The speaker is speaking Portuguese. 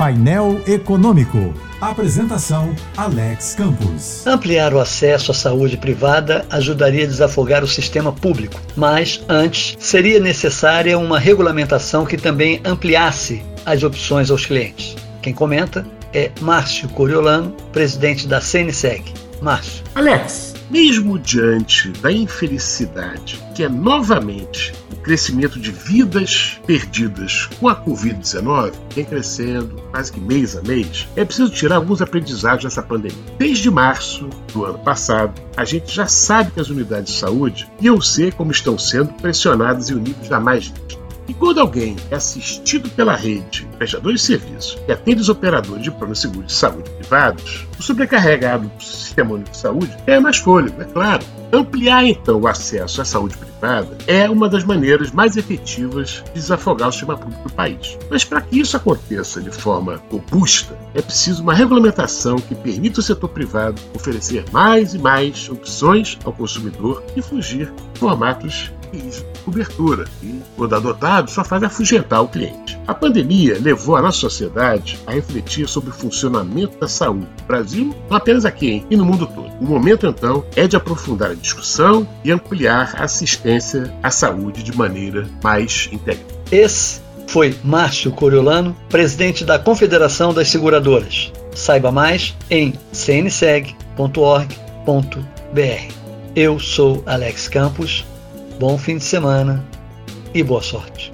Painel Econômico. Apresentação: Alex Campos. Ampliar o acesso à saúde privada ajudaria a desafogar o sistema público, mas antes seria necessária uma regulamentação que também ampliasse as opções aos clientes. Quem comenta é Márcio Coriolano, presidente da CNSEG. Márcio. Alex, mesmo diante da infelicidade que é novamente o crescimento de vidas perdidas com a Covid-19, vem crescendo quase que mês a mês, é preciso tirar alguns aprendizados dessa pandemia. Desde março do ano passado, a gente já sabe que as unidades de saúde e eu sei como estão sendo pressionadas em um nível jamais. E quando alguém é assistido pela rede, prestadores de serviços e atende os operadores de plano seguro de saúde privados, o sobrecarregado do Sistema Único de Saúde é mais fôlego, é claro. Ampliar então o acesso à saúde privada é uma das maneiras mais efetivas de desafogar o sistema público do país. Mas para que isso aconteça de forma robusta, é preciso uma regulamentação que permita ao setor privado oferecer mais e mais opções ao consumidor e fugir de formatos de cobertura, e, quando adotado, só faz afugentar o cliente. A pandemia levou a nossa sociedade a refletir sobre o funcionamento da saúde no Brasil, não apenas aqui, hein, e no mundo todo. O momento, então, é de aprofundar a discussão e ampliar a assistência à saúde de maneira mais integral. Esse foi Márcio Coriolano, presidente da Confederação das Seguradoras. Saiba mais em cnseg.org.br. Eu sou Alex Campos Bom fim de semana e boa sorte.